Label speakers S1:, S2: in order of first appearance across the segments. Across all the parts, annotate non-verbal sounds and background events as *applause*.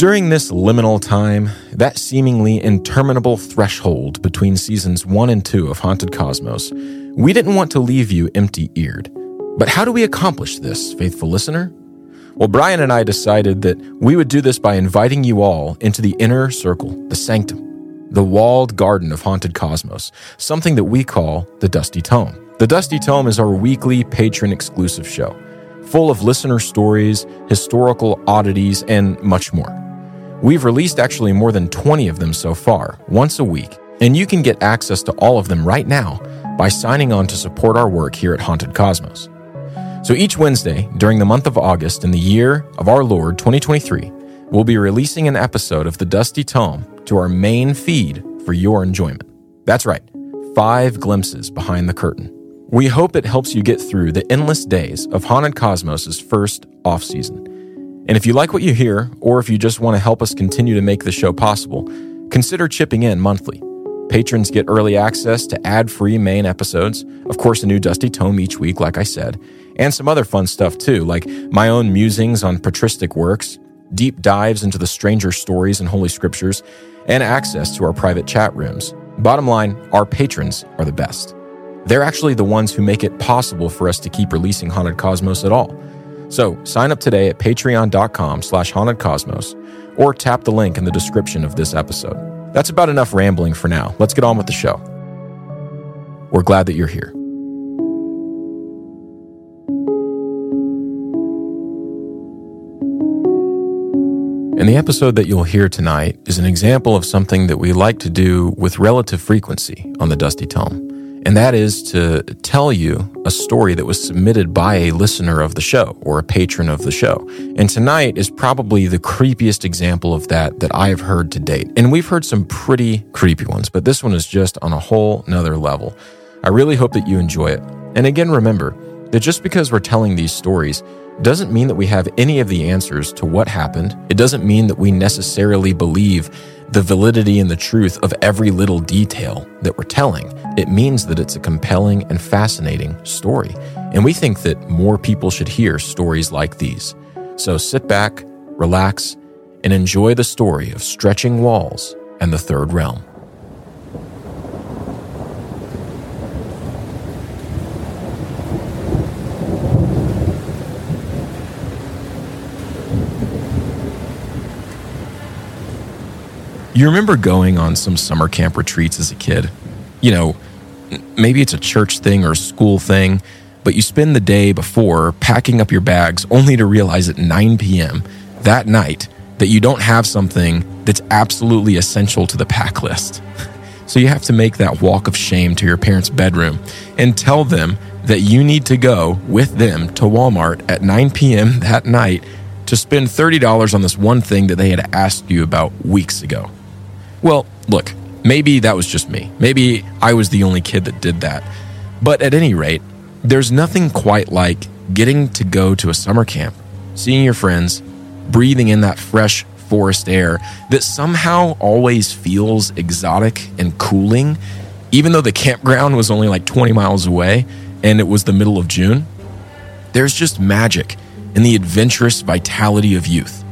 S1: During this liminal time, that seemingly interminable threshold between seasons one and two of Haunted Cosmos, we didn't want to leave you empty eared. But how do we accomplish this, faithful listener? Well, Brian and I decided that we would do this by inviting you all into the inner circle, the sanctum, the walled garden of Haunted Cosmos, something that we call the Dusty Tome. The Dusty Tome is our weekly patron exclusive show, full of listener stories, historical oddities, and much more. We've released actually more than 20 of them so far, once a week, and you can get access to all of them right now by signing on to support our work here at Haunted Cosmos. So each Wednesday during the month of August in the year of our Lord 2023, we'll be releasing an episode of the Dusty Tome to our main feed for your enjoyment. That's right, five glimpses behind the curtain. We hope it helps you get through the endless days of Haunted Cosmos' first off season and if you like what you hear, or if you just want to help us continue to make the show possible, consider chipping in monthly. Patrons get early access to ad free main episodes, of course, a new Dusty Tome each week, like I said, and some other fun stuff too, like my own musings on patristic works, deep dives into the stranger stories and Holy Scriptures, and access to our private chat rooms. Bottom line, our patrons are the best. They're actually the ones who make it possible for us to keep releasing Haunted Cosmos at all. So sign up today at patreon.com slash hauntedcosmos or tap the link in the description of this episode. That's about enough rambling for now. Let's get on with the show. We're glad that you're here. And the episode that you'll hear tonight is an example of something that we like to do with relative frequency on the Dusty Tome and that is to tell you a story that was submitted by a listener of the show or a patron of the show. And tonight is probably the creepiest example of that that I have heard to date. And we've heard some pretty creepy ones, but this one is just on a whole nother level. I really hope that you enjoy it. And again, remember that just because we're telling these stories doesn't mean that we have any of the answers to what happened. It doesn't mean that we necessarily believe the validity and the truth of every little detail that we're telling. It means that it's a compelling and fascinating story. And we think that more people should hear stories like these. So sit back, relax, and enjoy the story of stretching walls and the third realm. You remember going on some summer camp retreats as a kid? You know, maybe it's a church thing or a school thing, but you spend the day before packing up your bags only to realize at 9 p.m. that night that you don't have something that's absolutely essential to the pack list. So you have to make that walk of shame to your parents' bedroom and tell them that you need to go with them to Walmart at 9 p.m. that night to spend $30 on this one thing that they had asked you about weeks ago. Well, look, maybe that was just me. Maybe I was the only kid that did that. But at any rate, there's nothing quite like getting to go to a summer camp, seeing your friends, breathing in that fresh forest air that somehow always feels exotic and cooling, even though the campground was only like 20 miles away and it was the middle of June. There's just magic in the adventurous vitality of youth.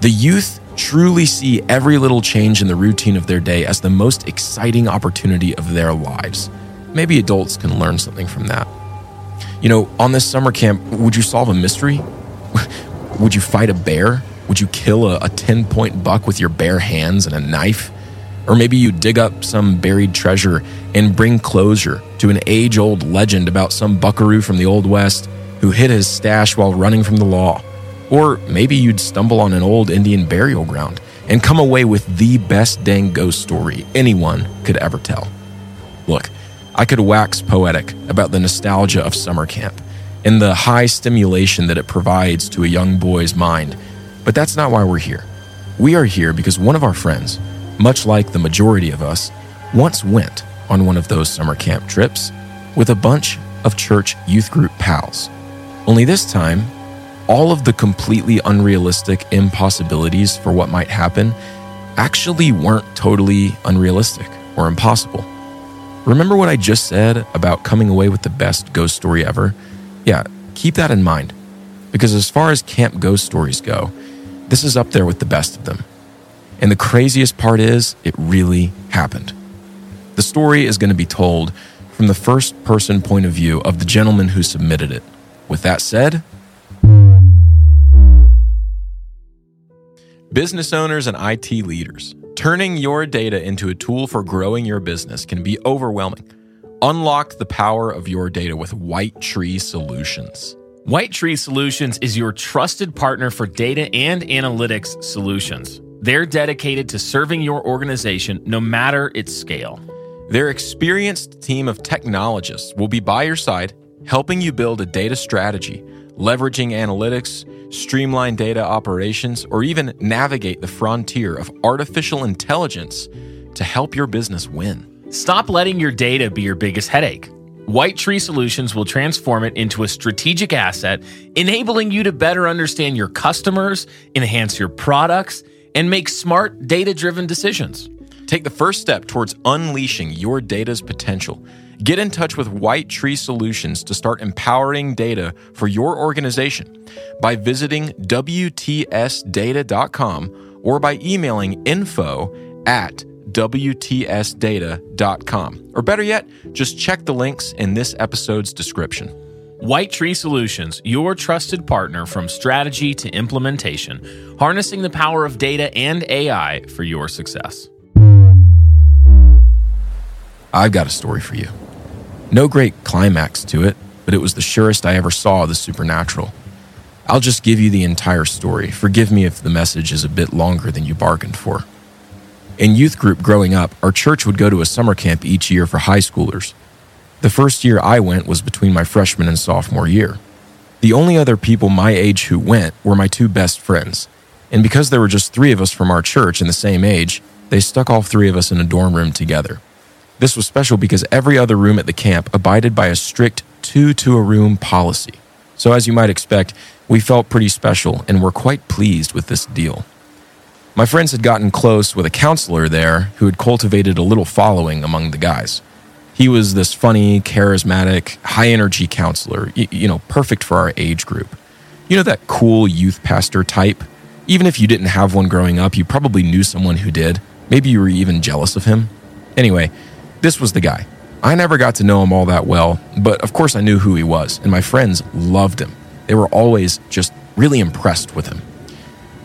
S1: The youth truly see every little change in the routine of their day as the most exciting opportunity of their lives. Maybe adults can learn something from that. You know, on this summer camp, would you solve a mystery? *laughs* would you fight a bear? Would you kill a, a 10 point buck with your bare hands and a knife? Or maybe you dig up some buried treasure and bring closure to an age old legend about some buckaroo from the Old West who hid his stash while running from the law. Or maybe you'd stumble on an old Indian burial ground and come away with the best dang ghost story anyone could ever tell. Look, I could wax poetic about the nostalgia of summer camp and the high stimulation that it provides to a young boy's mind, but that's not why we're here. We are here because one of our friends, much like the majority of us, once went on one of those summer camp trips with a bunch of church youth group pals. Only this time, all of the completely unrealistic impossibilities for what might happen actually weren't totally unrealistic or impossible. Remember what I just said about coming away with the best ghost story ever? Yeah, keep that in mind. Because as far as camp ghost stories go, this is up there with the best of them. And the craziest part is, it really happened. The story is going to be told from the first person point of view of the gentleman who submitted it. With that said, business owners and IT leaders, turning your data into a tool for growing your business can be overwhelming. Unlock the power of your data with White Tree Solutions.
S2: White Tree Solutions is your trusted partner for data and analytics solutions. They're dedicated to serving your organization no matter its scale.
S1: Their experienced team of technologists will be by your side, helping you build a data strategy, leveraging analytics, streamline data operations, or even navigate the frontier of artificial intelligence to help your business win.
S2: Stop letting your data be your biggest headache. White Tree Solutions will transform it into a strategic asset, enabling you to better understand your customers, enhance your products, and make smart, data driven decisions.
S1: Take the first step towards unleashing your data's potential. Get in touch with White Tree Solutions to start empowering data for your organization by visiting WTSdata.com or by emailing info at WTSdata.com. Or better yet, just check the links in this episode's description.
S2: White Tree Solutions, your trusted partner from strategy to implementation, harnessing the power of data and AI for your success.
S1: I've got a story for you. No great climax to it, but it was the surest I ever saw of the supernatural. I'll just give you the entire story. Forgive me if the message is a bit longer than you bargained for. In youth group growing up, our church would go to a summer camp each year for high schoolers. The first year I went was between my freshman and sophomore year. The only other people my age who went were my two best friends. And because there were just three of us from our church in the same age, they stuck all three of us in a dorm room together. This was special because every other room at the camp abided by a strict two to a room policy. So, as you might expect, we felt pretty special and were quite pleased with this deal. My friends had gotten close with a counselor there who had cultivated a little following among the guys. He was this funny, charismatic, high energy counselor, you know, perfect for our age group. You know, that cool youth pastor type? Even if you didn't have one growing up, you probably knew someone who did. Maybe you were even jealous of him. Anyway, this was the guy. I never got to know him all that well, but of course I knew who he was, and my friends loved him. They were always just really impressed with him.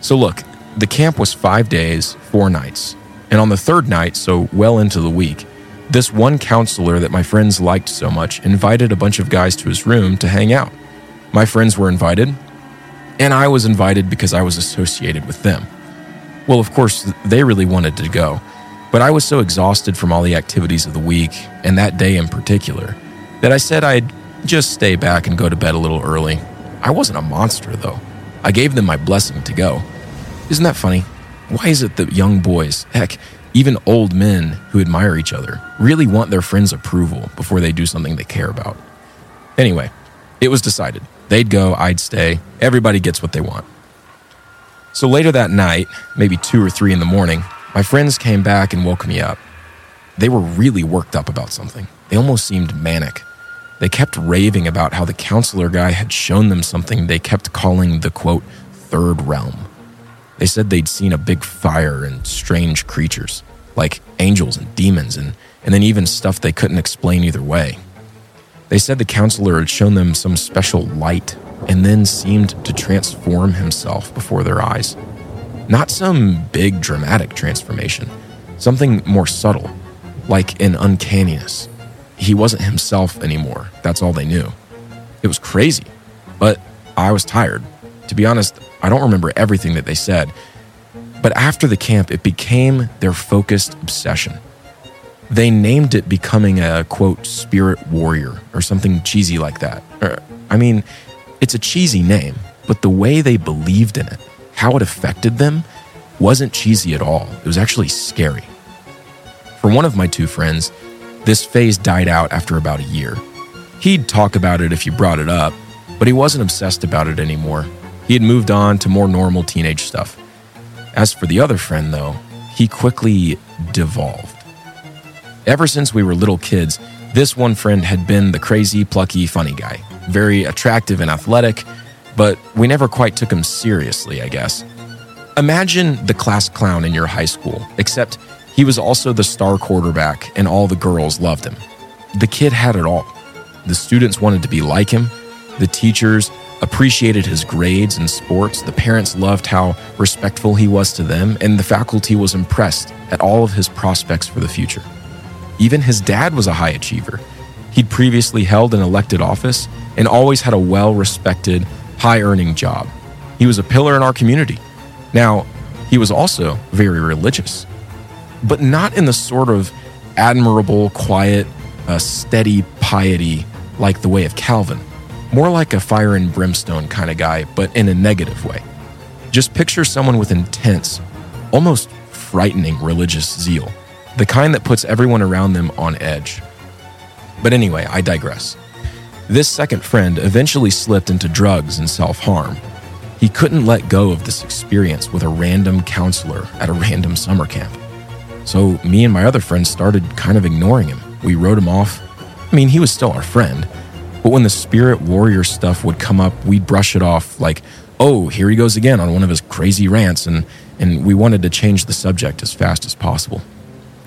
S1: So, look, the camp was five days, four nights. And on the third night, so well into the week, this one counselor that my friends liked so much invited a bunch of guys to his room to hang out. My friends were invited, and I was invited because I was associated with them. Well, of course, they really wanted to go. But I was so exhausted from all the activities of the week, and that day in particular, that I said I'd just stay back and go to bed a little early. I wasn't a monster, though. I gave them my blessing to go. Isn't that funny? Why is it that young boys, heck, even old men who admire each other, really want their friends' approval before they do something they care about? Anyway, it was decided. They'd go, I'd stay. Everybody gets what they want. So later that night, maybe two or three in the morning, my friends came back and woke me up. They were really worked up about something. They almost seemed manic. They kept raving about how the counselor guy had shown them something they kept calling the quote, third realm. They said they'd seen a big fire and strange creatures, like angels and demons, and, and then even stuff they couldn't explain either way. They said the counselor had shown them some special light and then seemed to transform himself before their eyes. Not some big dramatic transformation, something more subtle, like an uncanniness. He wasn't himself anymore. That's all they knew. It was crazy, but I was tired. To be honest, I don't remember everything that they said. But after the camp, it became their focused obsession. They named it becoming a quote, spirit warrior or something cheesy like that. Or, I mean, it's a cheesy name, but the way they believed in it, how it affected them, wasn't cheesy at all. It was actually scary. For one of my two friends, this phase died out after about a year. He'd talk about it if you brought it up, but he wasn't obsessed about it anymore. He had moved on to more normal teenage stuff. As for the other friend, though, he quickly devolved. Ever since we were little kids, this one friend had been the crazy, plucky, funny guy. Very attractive and athletic, but we never quite took him seriously, I guess. Imagine the class clown in your high school, except he was also the star quarterback and all the girls loved him. The kid had it all. The students wanted to be like him, the teachers appreciated his grades and sports, the parents loved how respectful he was to them, and the faculty was impressed at all of his prospects for the future. Even his dad was a high achiever. He'd previously held an elected office and always had a well respected, high earning job. He was a pillar in our community. Now, he was also very religious, but not in the sort of admirable, quiet, uh, steady piety like the way of Calvin. More like a fire and brimstone kind of guy, but in a negative way. Just picture someone with intense, almost frightening religious zeal, the kind that puts everyone around them on edge. But anyway, I digress. This second friend eventually slipped into drugs and self harm. He couldn't let go of this experience with a random counselor at a random summer camp. So, me and my other friends started kind of ignoring him. We wrote him off. I mean, he was still our friend, but when the spirit warrior stuff would come up, we'd brush it off like, oh, here he goes again on one of his crazy rants, and, and we wanted to change the subject as fast as possible.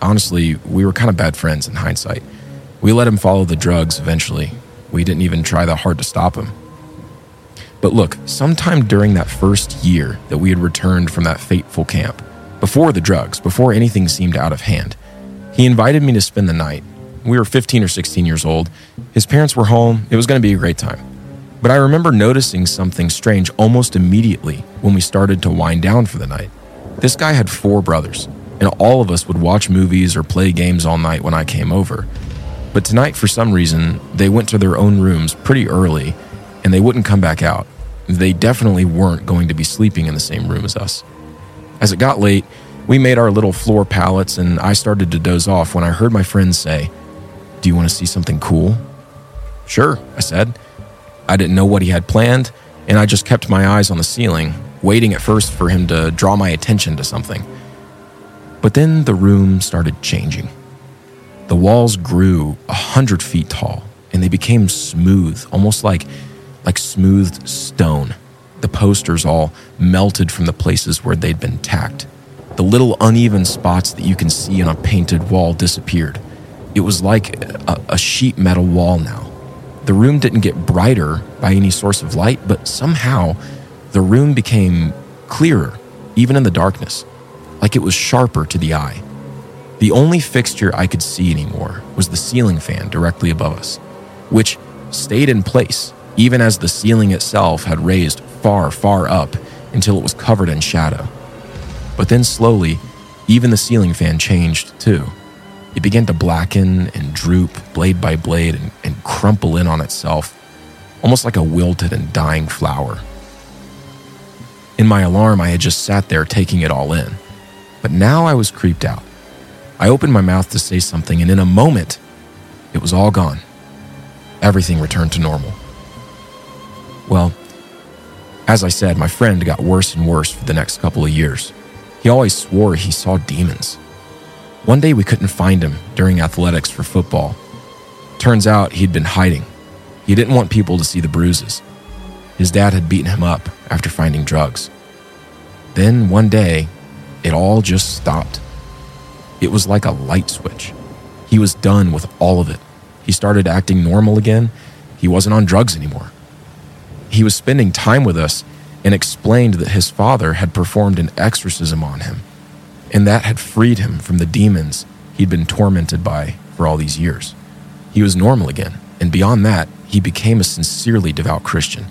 S1: Honestly, we were kind of bad friends in hindsight. We let him follow the drugs eventually. We didn't even try that hard to stop him. But look, sometime during that first year that we had returned from that fateful camp, before the drugs, before anything seemed out of hand, he invited me to spend the night we were 15 or 16 years old. His parents were home. It was going to be a great time. But I remember noticing something strange almost immediately when we started to wind down for the night. This guy had four brothers, and all of us would watch movies or play games all night when I came over. But tonight, for some reason, they went to their own rooms pretty early and they wouldn't come back out. They definitely weren't going to be sleeping in the same room as us. As it got late, we made our little floor pallets and I started to doze off when I heard my friends say, do you want to see something cool? Sure, I said. I didn't know what he had planned, and I just kept my eyes on the ceiling, waiting at first for him to draw my attention to something. But then the room started changing. The walls grew a hundred feet tall, and they became smooth, almost like, like smoothed stone. The posters all melted from the places where they'd been tacked. The little uneven spots that you can see on a painted wall disappeared. It was like a, a sheet metal wall now. The room didn't get brighter by any source of light, but somehow the room became clearer, even in the darkness, like it was sharper to the eye. The only fixture I could see anymore was the ceiling fan directly above us, which stayed in place even as the ceiling itself had raised far, far up until it was covered in shadow. But then slowly, even the ceiling fan changed too. It began to blacken and droop blade by blade and, and crumple in on itself, almost like a wilted and dying flower. In my alarm, I had just sat there taking it all in. But now I was creeped out. I opened my mouth to say something, and in a moment, it was all gone. Everything returned to normal. Well, as I said, my friend got worse and worse for the next couple of years. He always swore he saw demons. One day we couldn't find him during athletics for football. Turns out he'd been hiding. He didn't want people to see the bruises. His dad had beaten him up after finding drugs. Then one day, it all just stopped. It was like a light switch. He was done with all of it. He started acting normal again. He wasn't on drugs anymore. He was spending time with us and explained that his father had performed an exorcism on him and that had freed him from the demons he'd been tormented by for all these years. He was normal again, and beyond that, he became a sincerely devout Christian.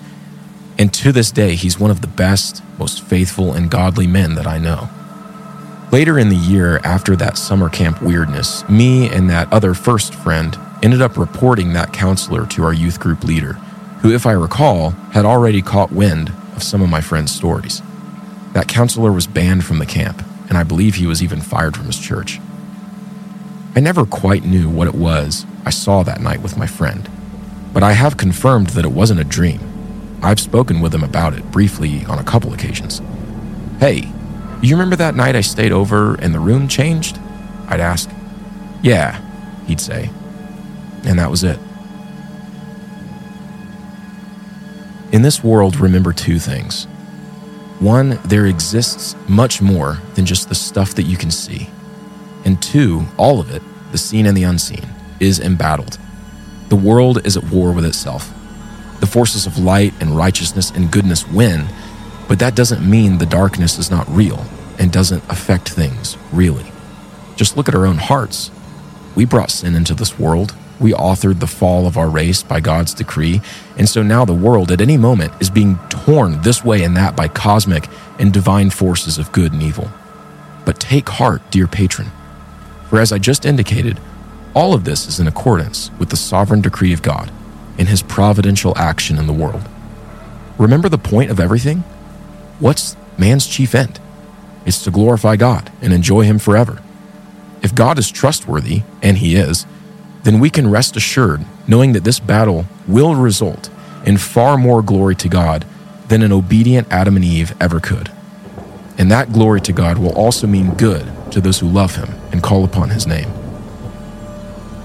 S1: And to this day, he's one of the best, most faithful, and godly men that I know. Later in the year, after that summer camp weirdness, me and that other first friend ended up reporting that counselor to our youth group leader, who, if I recall, had already caught wind of some of my friend's stories. That counselor was banned from the camp, and I believe he was even fired from his church. I never quite knew what it was I saw that night with my friend, but I have confirmed that it wasn't a dream. I've spoken with him about it briefly on a couple occasions. Hey, you remember that night I stayed over and the room changed? I'd ask. Yeah, he'd say. And that was it. In this world, remember two things. One, there exists much more than just the stuff that you can see. And two, all of it, the seen and the unseen, is embattled. The world is at war with itself. The forces of light and righteousness and goodness win, but that doesn't mean the darkness is not real and doesn't affect things really. Just look at our own hearts. We brought sin into this world. We authored the fall of our race by God's decree. And so now the world at any moment is being torn this way and that by cosmic and divine forces of good and evil. But take heart, dear patron. For as I just indicated, all of this is in accordance with the sovereign decree of God and his providential action in the world. Remember the point of everything? What's man's chief end? It's to glorify God and enjoy him forever. If God is trustworthy, and he is, then we can rest assured knowing that this battle will result in far more glory to God than an obedient Adam and Eve ever could. And that glory to God will also mean good to those who love him and call upon his name.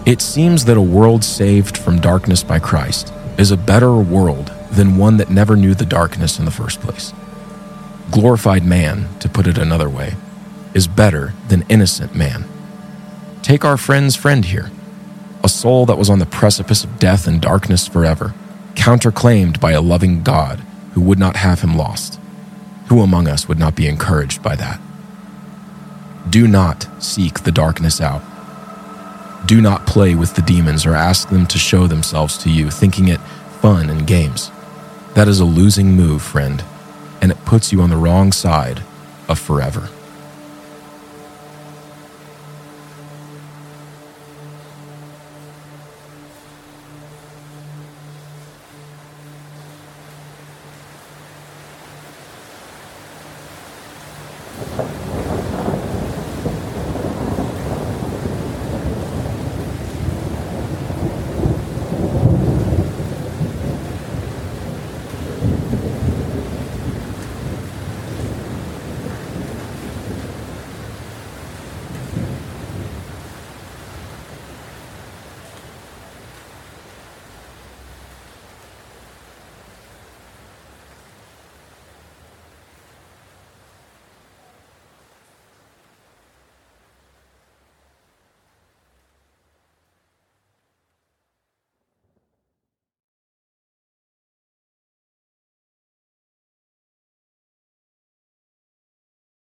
S1: It seems that a world saved from darkness by Christ is a better world than one that never knew the darkness in the first place. Glorified man, to put it another way, is better than innocent man. Take our friend's friend here, a soul that was on the precipice of death and darkness forever, counterclaimed by a loving God who would not have him lost. Who among us would not be encouraged by that? Do not seek the darkness out do not play with the demons or ask them to show themselves to you, thinking it fun and games. That is a losing move, friend, and it puts you on the wrong side of forever.